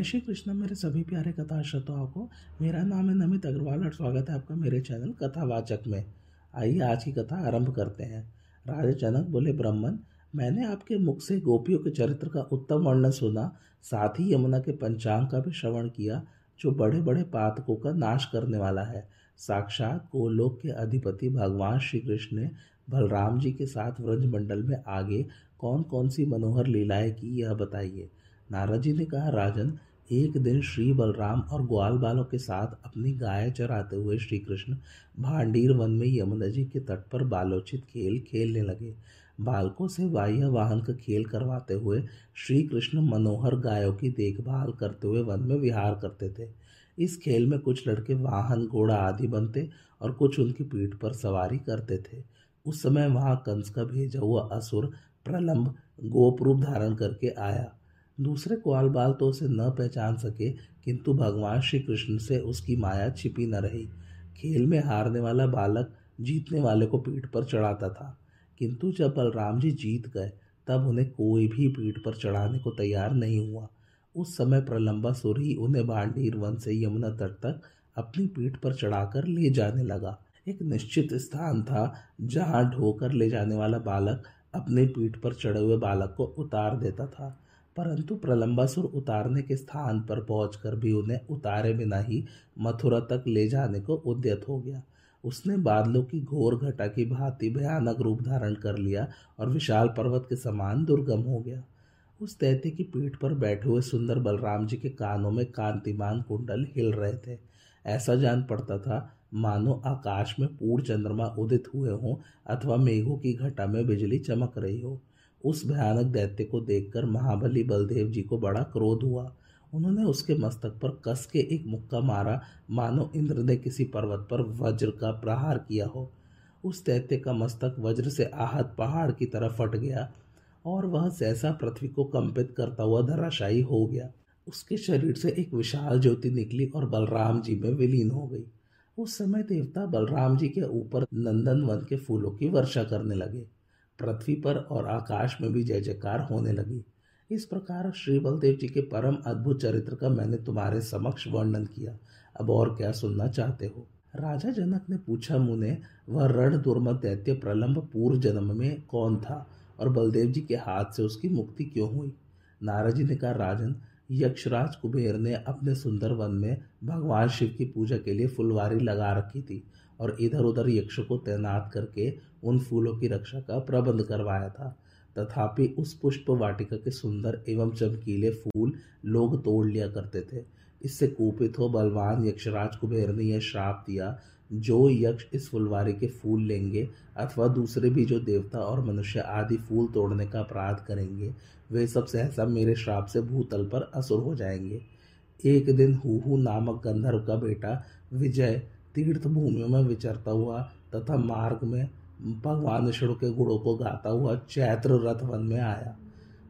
जय श्री कृष्ण। मेरे सभी प्यारे कथा श्रोताओं को मेरा नाम है नमित अग्रवाल और स्वागत है आपका मेरे चैनल कथावाचक में। आइए आज की कथा आरंभ करते हैं। राजा जनक बोले, ब्राह्मण, मैंने आपके मुख से गोपियों के चरित्र का उत्तम वर्णन सुना। साथ ही यमुना के पंचांग का भी श्रवण किया, जो बड़े बड़े पातकों का नाश करने वाला है। साक्षात गोलोक के अधिपति भगवान श्री कृष्ण ने बलराम जी के साथ व्रजमंडल में आगे कौन कौन सी मनोहर लीलाएँ की, यह बताइए। नारद जी ने कहा, राजन एक दिन श्री बलराम और ग्वाल बालों के साथ अपनी गाय चराते हुए श्री कृष्ण भांडीर वन में यमुना जी के तट पर बालोचित खेल खेलने लगे। बालकों से बाह्य वाहन का खेल करवाते हुए श्री कृष्ण मनोहर गायों की देखभाल करते हुए वन में विहार करते थे। इस खेल में कुछ लड़के वाहन, घोड़ा आदि बनते और कुछ उनकी पीठ पर सवारी करते थे। उस समय वहाँ कंस का भेजा हुआ असुर प्रलंब गोप रूप धारण करके आया। दूसरे ग्वाल बाल तो उसे न पहचान सके, किंतु भगवान श्री कृष्ण से उसकी माया छिपी न रही। खेल में हारने वाला बालक जीतने वाले को पीठ पर चढ़ाता था। किंतु जब बलराम जी जीत गए, तब उन्हें कोई भी पीठ पर चढ़ाने को तैयार नहीं हुआ। उस समय प्रलंबा सुर ही उन्हें भांडीर वन से यमुना तट तक अपनी पीठ पर चढ़ाकर ले जाने लगा। एक निश्चित स्थान था, जहाँ ढोकर ले जाने वाला बालक अपने पीठ पर चढ़े हुए बालक को उतार देता था। परंतु प्रलंबासुर उतारने के स्थान पर पहुंचकर भी उन्हें उतारे बिना ही मथुरा तक ले जाने को उद्यत हो गया। उसने बादलों की घोर घटा की भांति भयानक रूप धारण कर लिया और विशाल पर्वत के समान दुर्गम हो गया। उस दैत्य की पीठ पर बैठे हुए सुंदर बलराम जी के कानों में कांतिमान कुंडल हिल रहे थे। ऐसा जान पड़ता था, मानो आकाश में पूर्ण चंद्रमा उदित हुए हों अथवा मेघों की घटा में बिजली चमक रही हो। उस भयानक दैत्य को देखकर महाबली बलदेव जी को बड़ा क्रोध हुआ। उन्होंने उसके मस्तक पर कस के एक मुक्का मारा। मानो इंद्र ने किसी पर्वत पर वज्र का प्रहार किया हो। उस दैत्य का मस्तक वज्र से आहत पहाड़ की तरफ़ फट गया और वह सहसा पृथ्वी को कंपित करता हुआ धराशायी हो गया। उसके शरीर से एक विशाल ज्योति निकली और बलराम जी में विलीन हो गई। उस समय देवता बलराम जी के ऊपर नंदन वन के फूलों की वर्षा करने लगे। पृथ्वी पर और आकाश में भी जय जयकार होने लगी। इस प्रकार श्री बलदेव जी के परम अद्भुत चरित्र का मैंने तुम्हारे समक्ष वर्णन किया। अब और क्या सुनना चाहते हो? राजा जनक ने पूछा मुने, वह रण दुर्मत दैत्य प्रलंब पूर्व जन्म में कौन था? और बलदेव जी के हाथ से उसकी मुक्ति क्यों हुई? नारद जी ने कहा, राजन, यक्षराज कुबेर ने अपने सुंदर वन में भगवान शिव की पूजा के लिए फुलवारी लगा रखी थी और इधर उधर यक्ष को तैनात करके उन फूलों की रक्षा का प्रबंध करवाया था। तथापि उस पुष्प वाटिका के सुंदर एवं चमकीले फूल लोग तोड़ लिया करते थे। इससे कुपित हो बलवान यक्षराज कुबेर ने यह श्राप दिया, जो यक्ष इस फुलवारी के फूल लेंगे अथवा दूसरे भी जो देवता और मनुष्य आदि फूल तोड़ने का अपराध करेंगे, वे सब सहसा मेरे श्राप से भूतल पर असुर हो जाएँगे। एक दिन हु नामक गंधर्व का बेटा विजय तीर्थ भूमियों में विचरता हुआ तथा मार्ग में भगवान विष्णु के गुणों को गाता हुआ चैत्र रथ वन में आया।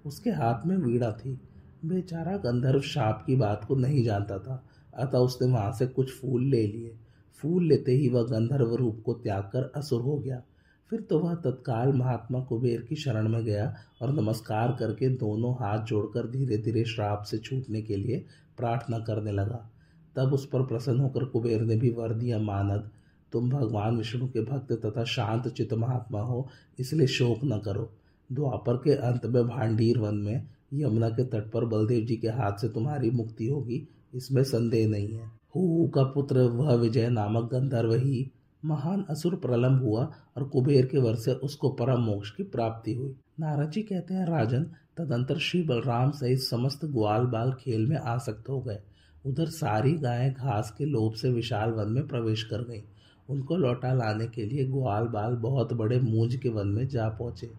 उसके हाथ में वीणा थी। बेचारा गंधर्व शाप की बात को नहीं जानता था, अतः उसने वहाँ से कुछ फूल ले लिए। फूल लेते ही वह गंधर्व रूप को त्याग कर असुर हो गया। फिर तो वह तत्काल महात्मा कुबेर की शरण में गया और नमस्कार करके दोनों हाथ जोड़कर धीरे धीरे श्राप से छूटने के लिए प्रार्थना करने लगा। तब उस पर प्रसन्न होकर कुबेर ने भी वर दिया मानद तुम भगवान विष्णु के भक्त तथा शांत चित्त महात्मा हो, इसलिए शोक न करो। द्वापर के अंत में भांडीर वन में यमुना के तट पर बलदेव जी के हाथ से तुम्हारी मुक्ति होगी, इसमें संदेह नहीं है। हु का पुत्र वह विजय नामक गंधर्व ही महान असुर प्रलम्ब हुआ और कुबेर के वर से उसको परम मोक्ष की प्राप्ति हुई। नारद जी कहते हैं, राजन, तदंतर श्री बलराम सहित समस्त ग्वाल बाल खेल में आसक्त हो गए। उधर सारी गायें घास के लोभ से विशाल वन में प्रवेश कर गईं। उनको लौटा लाने के लिए ग्वाल बाल बहुत बड़े मूंज के वन में जा पहुँचे।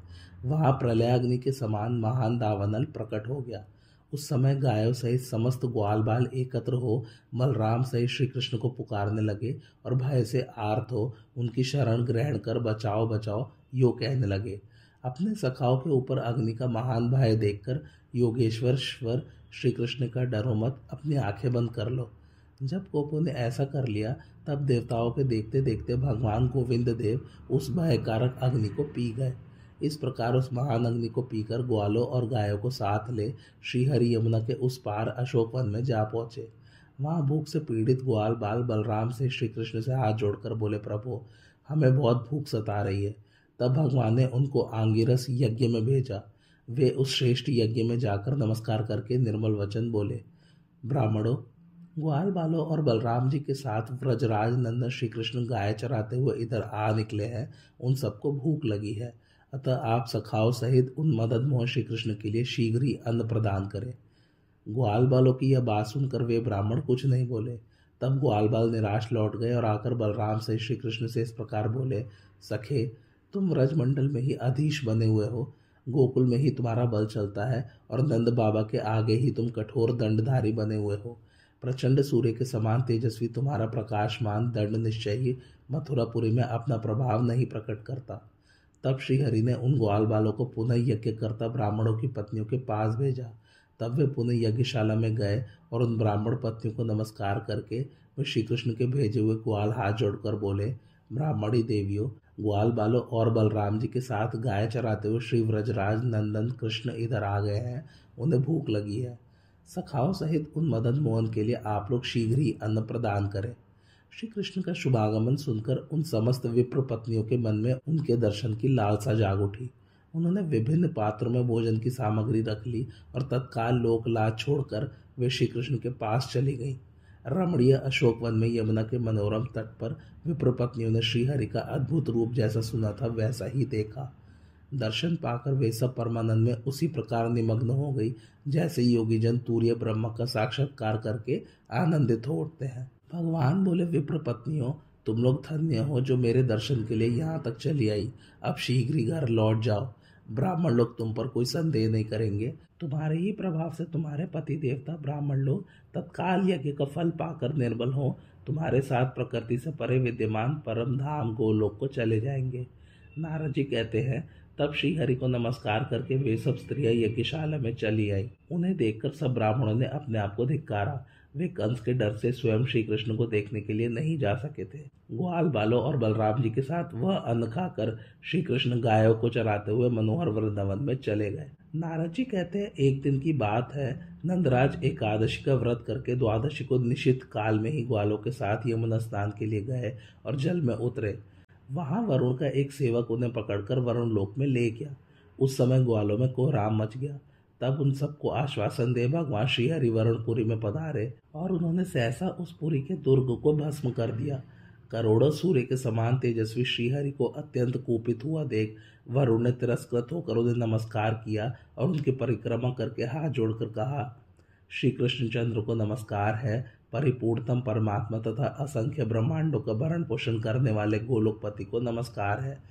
वहाँ प्रलयाग्नि के समान महान दावनल प्रकट हो गया। उस समय गायों सहित समस्त ग्वाल बाल एकत्र हो बलराम सहित श्री कृष्ण को पुकारने लगे और भय से आर्त हो उनकी शरण ग्रहण कर बचाओ बचाओ, यो कहने लगे। अपने सखाओं के ऊपर अग्नि का महान भय देखकर योगेश्वर स्वर श्री कृष्ण का डरो मत, अपनी आँखें बंद कर लो। जब गोपो ने ऐसा कर लिया तब देवताओं के देखते देखते भगवान गोविंद देव उस भयकारक अग्नि को पी गए। इस प्रकार उस महान अग्नि को पीकर ग्वालों और गायों को साथ ले श्रीहरि यमुना के उस पार अशोक वन में जा पहुँचे। वहाँ भूख से पीड़ित ग्वाल बाल बलराम से श्री कृष्ण से हाथ जोड़कर बोले, प्रभु, हमें बहुत भूख सता रही है। तब भगवान ने उनको आंगिरस यज्ञ में भेजा। वे उस श्रेष्ठ यज्ञ में जाकर नमस्कार करके निर्मल वचन बोले, ब्राह्मणों ग्वाल बालों और बलराम जी के साथ व्रजराज नंदन श्री कृष्ण गाय चराते हुए इधर आ निकले हैं। उन सबको भूख लगी है। अतः आप सखाओ सहित उन मदद मोहन श्री कृष्ण के लिए शीघ्र ही अन्न प्रदान करें। ग्वाल बालों की यह बात सुनकर वे ब्राह्मण कुछ नहीं बोले। तब ग्वाल बाल निराश लौट गए और आकर बलराम से श्री कृष्ण से इस प्रकार बोले, सखे, तुम रजमंडल में ही अधीश बने हुए हो। गोकुल में ही तुम्हारा बल चलता है और नंद बाबा के आगे ही तुम कठोर दंडधारी बने हुए हो। प्रचंड सूर्य के समान तेजस्वी, तुम्हारा प्रकाशमान, दंड निश्चय ही मथुरापुरी में अपना प्रभाव नहीं प्रकट करता। तब श्रीहरि ने उन ग्वाल बालों को पुनः यज्ञ करता, ब्राह्मणों की पत्नियों के पास भेजा। तब वे पुनः यज्ञशाला में गए और उन ब्राह्मण पत्नियों को नमस्कार करके वे श्री कृष्ण के भेजे हुए ग्वाल हाथ जोड़कर बोले, ब्राह्मणी देवियों, ग्वाल बालों और बलराम जी के साथ गाय चराते हुए श्री व्रजराज नंदन कृष्ण इधर आ गए हैं। उन्हें भूख लगी है। सखाओं सहित उन मदन मोहन के लिए आप लोग शीघ्र ही अन्न प्रदान करें। श्री कृष्ण का शुभागमन सुनकर उन समस्त विप्र पत्नियों के मन में उनके दर्शन की लालसा जाग उठी। उन्होंने विभिन्न पात्रों में भोजन की सामग्री रख ली और तत्काल लोक लाज छोड़कर वे श्री कृष्ण के पास चली गईं। रमणीय अशोक वन में यमुना के मनोरम तट पर विप्र पत्नियों ने श्रीहरि का अद्भुत रूप जैसा सुना था, वैसा ही देखा। दर्शन पाकर वे सब परमानंद में उसी प्रकार निमग्न हो गई, जैसे योगी जन तूर्य ब्रह्म का साक्षात्कार करके आनंदित हो उठते हैं। भगवान बोले, विप्र पत्नियों, तुम लोग धन्य हो जो मेरे दर्शन के लिए यहाँ तक चली आई। अब शीघ्र ही घर लौट जाओ। ब्राह्मण लोग तुम पर कोई संदेह नहीं करेंगे। तुम्हारे ही प्रभाव से तुम्हारे पति देवता ब्राह्मण लोग तत्काल यज्ञ का फल पाकर निर्बल हो। तुम्हारे साथ प्रकृति से परे विद्यमान परम धाम गोलोक को चले जाएँगे। नारद जी कहते हैं तब श्री हरि को नमस्कार करके वे सब स्त्रियाँ यज्ञशाला में चली आई। उन्हें देखकर सब ब्राह्मणों ने अपने आप को धिक्कारा। वे कंस के डर से स्वयं श्री कृष्ण को देखने के लिए नहीं जा सके थे। ग्वाल बालों और बलराम जी के साथ वह अन्न खाकर श्री कृष्ण गायों को चराते हुए मनोहर वृंदावन में चले गए। नारद जी कहते हैं, एक दिन की बात है। नंदराज एकादशी का व्रत करके द्वादशी को निश्चित काल में ही ग्वालों के साथ यमुना स्नान के लिए गए और जल में उतरे। वहाँ वरुण का एक सेवक उन्हें पकड़कर वरुण लोक में ले गया। उस समय ग्वालों में कोहराम मच गया। तब उन सबको आश्वासन दे भगवान श्री हरिवरणपुरी में पधारे और उन्होंने सहसा उस पुरी के दुर्ग को भस्म कर दिया। करोड़ों सूर्य के समान तेजस्वी श्रीहरि को अत्यंत कुपित हुआ देख वरुण ने तिरस्कृत होकर उन्हें नमस्कार किया और उनकी परिक्रमा करके हाथ जोड़कर कहा, श्री कृष्णचंद्र को नमस्कार है परिपूर्णतम परमात्मा तथा असंख्य ब्रह्मांडों का भरण पोषण करने वाले गोलोकपति को नमस्कार है।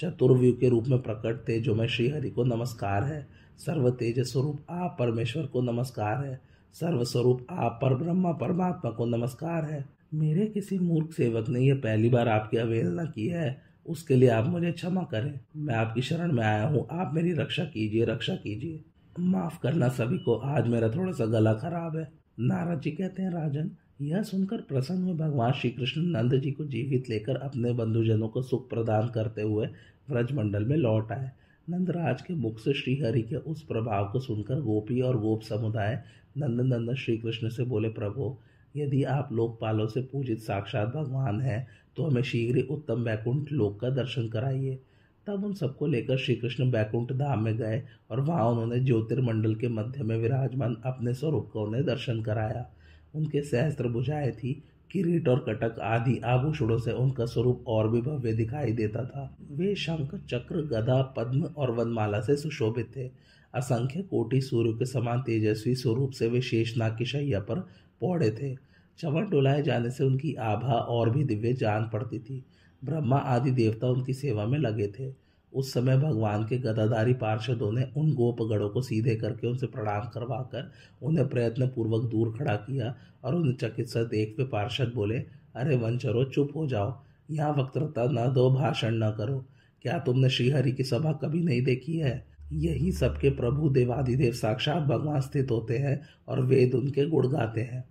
चतुर्व्यू के रूप में प्रकट थे जो मैं श्रीहरि को नमस्कार है। सर्व तेज स्वरूप आप परमेश्वर को नमस्कार है। सर्व स्वरूप आप पर ब्रह्मा परमात्मा को नमस्कार है। मेरे किसी मूर्ख सेवक ने यह पहली बार आपकी अवहेलना की है। उसके लिए आप मुझे क्षमा करें। मैं आपकी शरण में आया हूँ। आप मेरी रक्षा कीजिए रक्षा कीजिए। माफ़ करना सभी को। आज मेरा थोड़ा सा गला खराब है। नारद जी कहते हैं राजन। यह सुनकर प्रसन्न हुए भगवान श्री कृष्ण नंद जी को जीवित लेकर अपने बंधुजनों को सुख प्रदान करते हुए व्रजमंडल में लौट आए। नंदराज के मुख से श्रीहरि के उस प्रभाव को सुनकर गोपी और गोप समुदाय नंद नंदन श्री कृष्ण से बोले, प्रभु, यदि आप लोकपालों से पूजित साक्षात भगवान हैं तो हमें शीघ्र उत्तम वैकुंठ लोक का दर्शन कराइए। तब उन सबको लेकर श्री कृष्ण बैकुंठ धाम में गए और वहाँ उन्होंने ज्योतिर्मंडल के मध्य में विराजमान अपने स्वरूप को उन्हें दर्शन कराया। उनके सहस्त्र बुझाए थी, किरीट और कटक आदि आभूषणों से उनका स्वरूप और भी भव्य दिखाई देता था। वे शंख, चक्र गदा पद्म और वनमाला से सुशोभित थे। असंख्य कोटि सूर्य के समान तेजस्वी स्वरूप से वे शेषनाग की शैया पर पौड़े थे। चवन डुलाए जाने से उनकी आभा और भी दिव्य जान पड़ती थी। ब्रह्मा आदि देवता उनकी सेवा में लगे थे। उस समय भगवान के गदाधारी पार्षदों ने उन गोपगढ़ों को सीधे करके उनसे प्रणाम करवाकर उन्हें प्रयत्न पूर्वक दूर खड़ा किया और उन्हें चिकित्सा देख हुए पार्षद बोले, अरे वंचरो चुप हो जाओ। यहाँ वक्तृता न दो, भाषण न करो। क्या तुमने श्रीहरि की सभा कभी नहीं देखी है? यही सबके प्रभु देवादिदेव साक्षात भगवान स्थित होते हैं और वेद उनके गुण गाते हैं।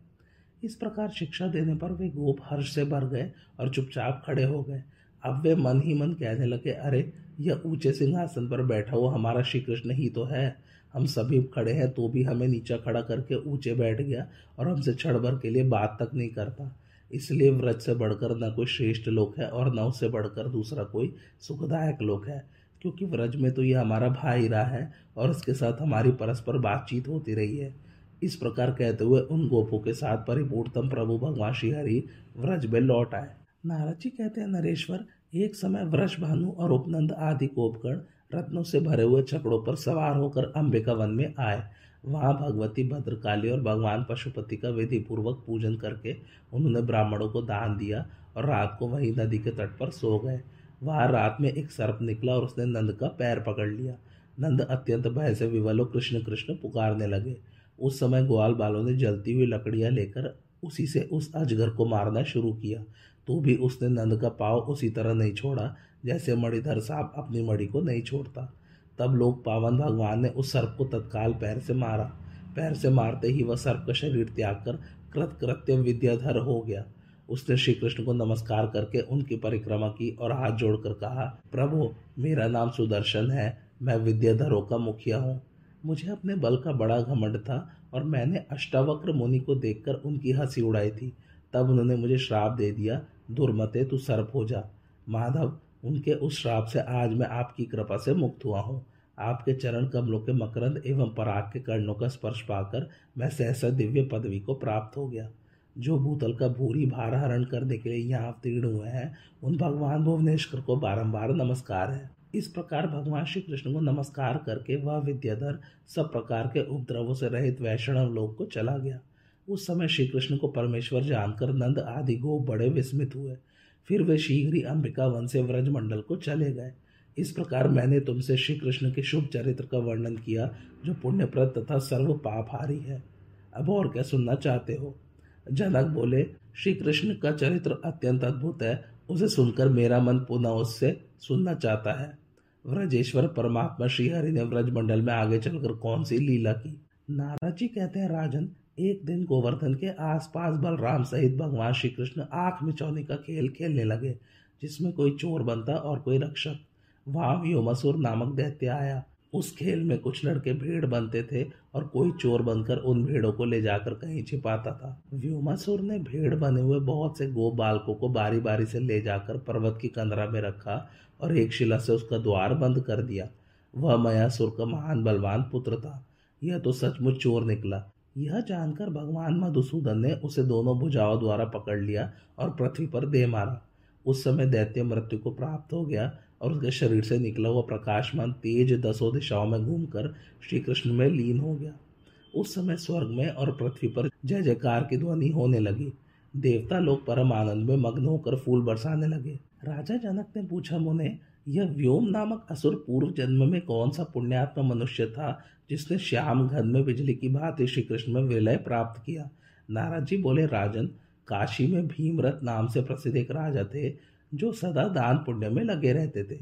इस प्रकार शिक्षा देने पर वे गोप हर्ष से भर गए और चुपचाप खड़े हो गए। अब वे मन ही मन कहने लगे, अरे, यह ऊँचे सिंहासन पर बैठा हुआ हमारा श्री कृष्ण ही तो है। हम सभी खड़े हैं तो भी हमें नीचा खड़ा करके ऊँचे बैठ गया और हमसे क्षण भर के लिए बात तक नहीं करता। इसलिए व्रज से बढ़कर न कोई श्रेष्ठ लोक है और न उससे बढ़कर दूसरा कोई सुखदायक लोक है। क्योंकि व्रज में तो यह हमारा भाई रहा है और उसके साथ हमारी परस्पर बातचीत होती रही है। इस प्रकार कहते हुए उन गोपों के साथ परिपूर्णतम प्रभु भगवान श्रीहरि व्रज में लौट आए। नारद जी कहते हैं, नरेश्वर, एक समय व्रज, भानु और उपनंद आदि गोपगण रत्नों से भरे हुए छकड़ों पर सवार होकर अंबिका वन में आए। वहाँ भगवती भद्रकाली और भगवान पशुपति का विधि पूर्वक पूजन करके उन्होंने ब्राह्मणों को दान दिया और रात को वहीं नदी के तट पर सो गए। वहाँ रात में एक सर्प निकला और उसने नंद का पैर पकड़ लिया। नंद अत्यंत भय से विवलो कृष्ण कृष्ण पुकारने लगे। उस समय ग्वाल बालों ने जलती हुई लकड़ियाँ लेकर उसी से उस अजगर को मारना शुरू किया। तो भी उसने नंद का पाव उसी तरह नहीं छोड़ा, जैसे मणिधर साहब अपनी मणि को नहीं छोड़ता। तब लोग पावन भगवान ने उस सर्प को तत्काल पैर से मारा। पैर से मारते ही वह सर्प का शरीर त्याग कर कृत कृत्य विद्याधर हो गया। उसने श्री कृष्ण को नमस्कार करके उनकी परिक्रमा की और हाथ जोड़कर कहा, प्रभु, मेरा नाम सुदर्शन है, मैं विद्याधरों का मुखिया हूँ। मुझे अपने बल का बड़ा घमंड था और मैंने अष्टावक्र मुनि को देखकर उनकी हँसी उड़ाई थी। तब उन्होंने मुझे श्राप दे दिया, दुर्मते, तू सर्प हो जा। माधव, उनके उस श्राप से आज मैं आपकी कृपा से मुक्त हुआ हूँ। आपके चरण कमलों के मकरंद एवं पराग के कर्णों का स्पर्श पाकर मैं सहसा दिव्य पदवी को प्राप्त हो गया। जो भूतल का भूरी भार हरण करने के लिए यहाँ अवतीर्ण हुए हैं, उन भगवान भुवनेश्वर को बारंबार नमस्कार है। इस प्रकार भगवान श्री कृष्ण को नमस्कार करके वह विद्याधर सब प्रकार के उपद्रवों से रहित वैष्णव लोक को चला गया। उस समय श्री कृष्ण को परमेश्वर जानकर नंद आदि गो बड़े विस्मित हुए। फिर वे शीघ्र ही अंबिका वन से व्रज मंडल को चले गए। इस प्रकार मैंने तुमसे श्री कृष्ण के शुभ चरित्र का वर्णन किया, जो पुण्यप्रद तथा सर्व पापहारी है। अब और क्या सुनना चाहते हो? जनक बोले, श्री कृष्ण का चरित्र अत्यंत अद्भुत है उसे सुनकर मेरा मन पुनः उससे सुनना चाहता है। व्रजेश्वर परमात्मा श्रीहरि ने व्रज मंडल में आगे चलकर कौन सी लीला की? नारद जी कहते हैं, राजन, एक दिन गोवर्धन के आसपास बलराम सहित भगवान श्री कृष्ण आँख मिचौनी का खेल खेलने लगे, जिसमें कोई चोर बनता और कोई रक्षक। वहाँ व्योमसुर नामक दैत्य आया। उस खेल में कुछ लड़के भेड़ बनते थे और कोई चोर बनकर उन भेड़ों को ले जाकर कहीं छिपाता था। व्योमासुर ने भेड़ बने हुए बहुत से गो बालकों को बारी बारी से ले जाकर पर्वत की कंदरा में रखा और एक शिला से उसका द्वार बंद कर दिया। वह मयासुर का महान बलवान पुत्र था। यह तो सचमुच चोर निकला। यह जानकर भगवान मधुसूदन ने उसे दोनों भुजाओं द्वारा पकड़ लिया और पृथ्वी पर दे मारा। उस समय दैत्य मृत्यु को प्राप्त हो गया और उसके शरीर से निकला हुआ प्रकाशमान तेज दसों दिशाओं में घूमकर श्री कृष्ण में लीन हो गया। उस समय स्वर्ग में और पृथ्वी पर जय जयकार की ध्वनि होने लगी। देवता लोग परम आनंद में मग्न होकर फूल बरसाने लगे। राजा जनक ने पूछा, मुने, यह व्योम नामक असुर पूर्व जन्म में कौन सा पुण्यात्मा मनुष्य था जिसने श्याम घन में बिजली की भांति श्री कृष्ण में विलय प्राप्त किया? नाराज़ जी बोले, राजन, काशी में भीमरथ नाम से प्रसिद्ध एक राजा थे। जो सदा दान पुण्य में लगे रहते थे।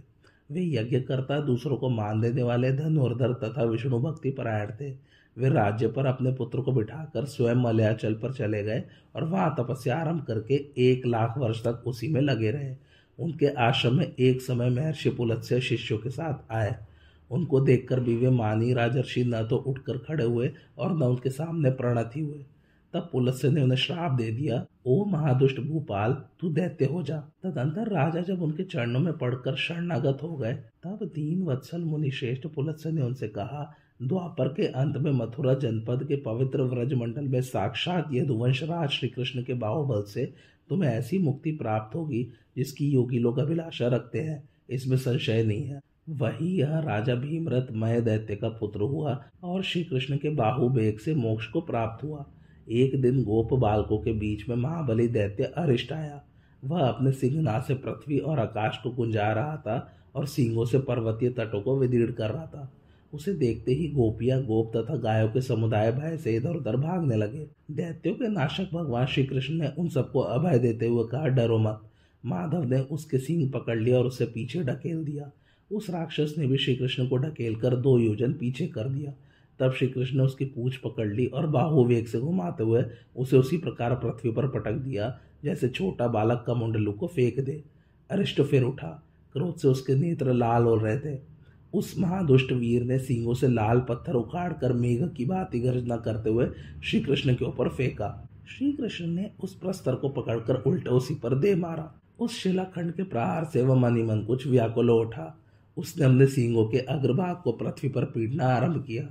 वे यज्ञ करता दूसरों को मान देने वाले धनुर्धर तथा विष्णु भक्ति परायण थे। वे राज्य पर अपने पुत्र को बिठाकर स्वयं मलयाचल पर चले गए और वहाँ तपस्या आरंभ करके एक लाख वर्ष तक उसी में लगे रहे। उनके आश्रम में एक समय महर्षि पुलत्स्य शिष्यों के साथ आए। उनको देखकर भी वे मानी राजर्षि न तो उठकर खड़े हुए और न उनके सामने प्रणति हुए। तब पुलस्य ने उन्हें श्राप दे दिया, ओ महादुष्ट भूपाल, तू दैत्य हो जा। तदंतर राजा जब उनके चरणों में पड़कर शरणागत हो गए, तब दीन वत्सल मुनि श्रेष्ठ पुलस्य ने उनसे कहा, द्वापर के अंत में मथुरा जनपद के पवित्र व्रज मंडल में साक्षात यदुवंश राज श्री कृष्ण के बाहुबल से तुम्हें ऐसी मुक्ति प्राप्त होगी, जिसकी योगी लोग अभिलाषा रखते हैं। इसमें संशय नहीं है। वही यह राजा भीमरथ मय दैत्य का पुत्र हुआ और श्री कृष्ण के बाहुबेग से मोक्ष को प्राप्त हुआ। एक दिन गोप बालकों के बीच में महाबली दैत्य अरिष्ट आया। वह अपने सिंहना से पृथ्वी और आकाश को गुंजा रहा था और सिंहों से पर्वतीय तटों को विदीर्ण कर रहा था। उसे देखते ही गोपियाँ गोप तथा गायों के समुदाय भय से इधर उधर भागने लगे। दैत्यों के नाशक भगवान श्री कृष्ण ने उन सबको अभय देते हुए कहा, डरो मत। माधव ने उसके सिंह पकड़ लिया और उसे पीछे ढकेल दिया। उस राक्षस ने भी श्री कृष्ण को ढकेल कर दो योजन पीछे कर दिया। तब श्री कृष्ण ने उसकी पूछ पकड़ ली और बाहु वेग से घुमाते हुए उसे उसी प्रकार पृथ्वी पर पटक दिया, जैसे छोटा बालक का मुंडलू को फेंक दे। अरिष्ट फिर उठा, क्रोध से उसके नेत्र लाल हो रहे थे उस महादुष्ट वीर ने सींगों से लाल पत्थर उखाड़ कर मेघ की बात गर्जना करते हुए श्री कृष्ण के ऊपर फेंका। श्री कृष्ण ने उस प्रस्तर को पकड़कर उल्टे उसी पर दे मारा। उस शिलाखंड के प्रहार से वह मनी मन कुछ व्याकुल उठा। उसने अपने सींगों के अग्रभाग को पृथ्वी पर पीटना आरंभ किया।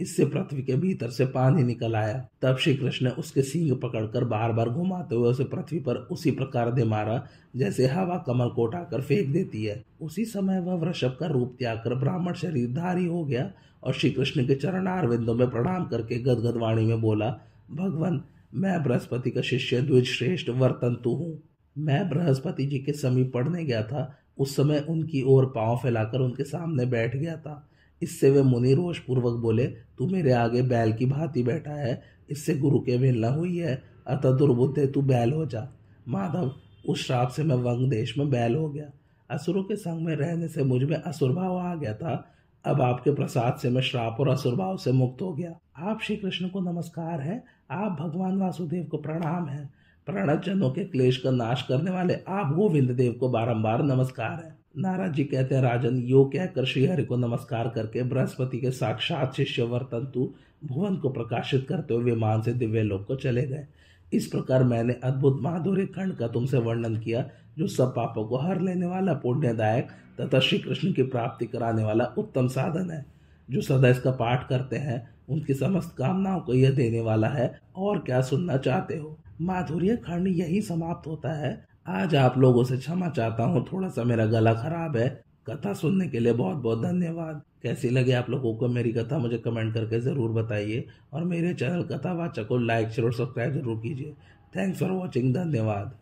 इससे पृथ्वी के भीतर से पानी निकल आया। तब श्री कृष्ण ने उसके सींग पकड़कर बार बार घुमाते हुए उसे पृथ्वी पर उसी प्रकार दे मारा, जैसे हवा कमल को उठाकर फेंक देती है। उसी समय वह वृषभ का रूप त्याग कर ब्राह्मण शरीरधारी हो गया और श्री कृष्ण के चरण आरविंदों में प्रणाम करके गदगद वाणी में बोला, भगवान, मैं बृहस्पति का शिष्य द्विज श्रेष्ठ वर्तंतु हूँ। मैं बृहस्पति जी के समीप पढ़ने गया था। उस समय उनकी ओर पाँव फैलाकर उनके सामने बैठ गया था। इससे वे मुनि रोष पूर्वक बोले, तू मेरे आगे बैल की भांति बैठा है, इससे गुरु के मिलना हुई है, अतः दुर्बुद्धे तू बैल हो जा। माधव, उस श्राप से मैं वंग देश में बैल हो गया। असुरों के संग में रहने से मुझमें असुर भाव आ गया था। अब आपके प्रसाद से मैं श्राप और असुर भाव से मुक्त हो गया। आप श्री कृष्ण को नमस्कार है। आप भगवान वासुदेव को प्रणाम है। प्रणत जनों के क्लेश का नाश करने वाले आप गोविंद देव को बारंबार नमस्कार है। नाराज़ जी कहते हैं राजन, यो कहकर श्रीहरि को नमस्कार करके बृहस्पति के साक्षात शिष्य वर्तंतु भुवन को प्रकाशित करते हुए विमान से दिव्य लोक को चले गए। इस प्रकार मैंने अद्भुत माधुर्य खंड का तुमसे वर्णन किया, जो सब पापों को हर लेने वाला पुण्यदायक तथा श्री कृष्ण की प्राप्ति कराने वाला उत्तम साधन है। जो सदा इसका पाठ करते हैं, उनकी समस्त कामनाओं को यह देने वाला है, और क्या सुनना चाहते हो? माधुर्य खंड यही समाप्त होता है। आज आप लोगों से क्षमा चाहता हूँ। थोड़ा सा मेरा गला खराब है। कथा सुनने के लिए बहुत बहुत धन्यवाद। कैसी लगे आप लोगों को मेरी कथा, मुझे कमेंट करके ज़रूर बताइए। और मेरे चैनल कथावाचक को लाइक, शेयर और सब्सक्राइब ज़रूर कीजिए। थैंक्स फॉर वॉचिंग धन्यवाद।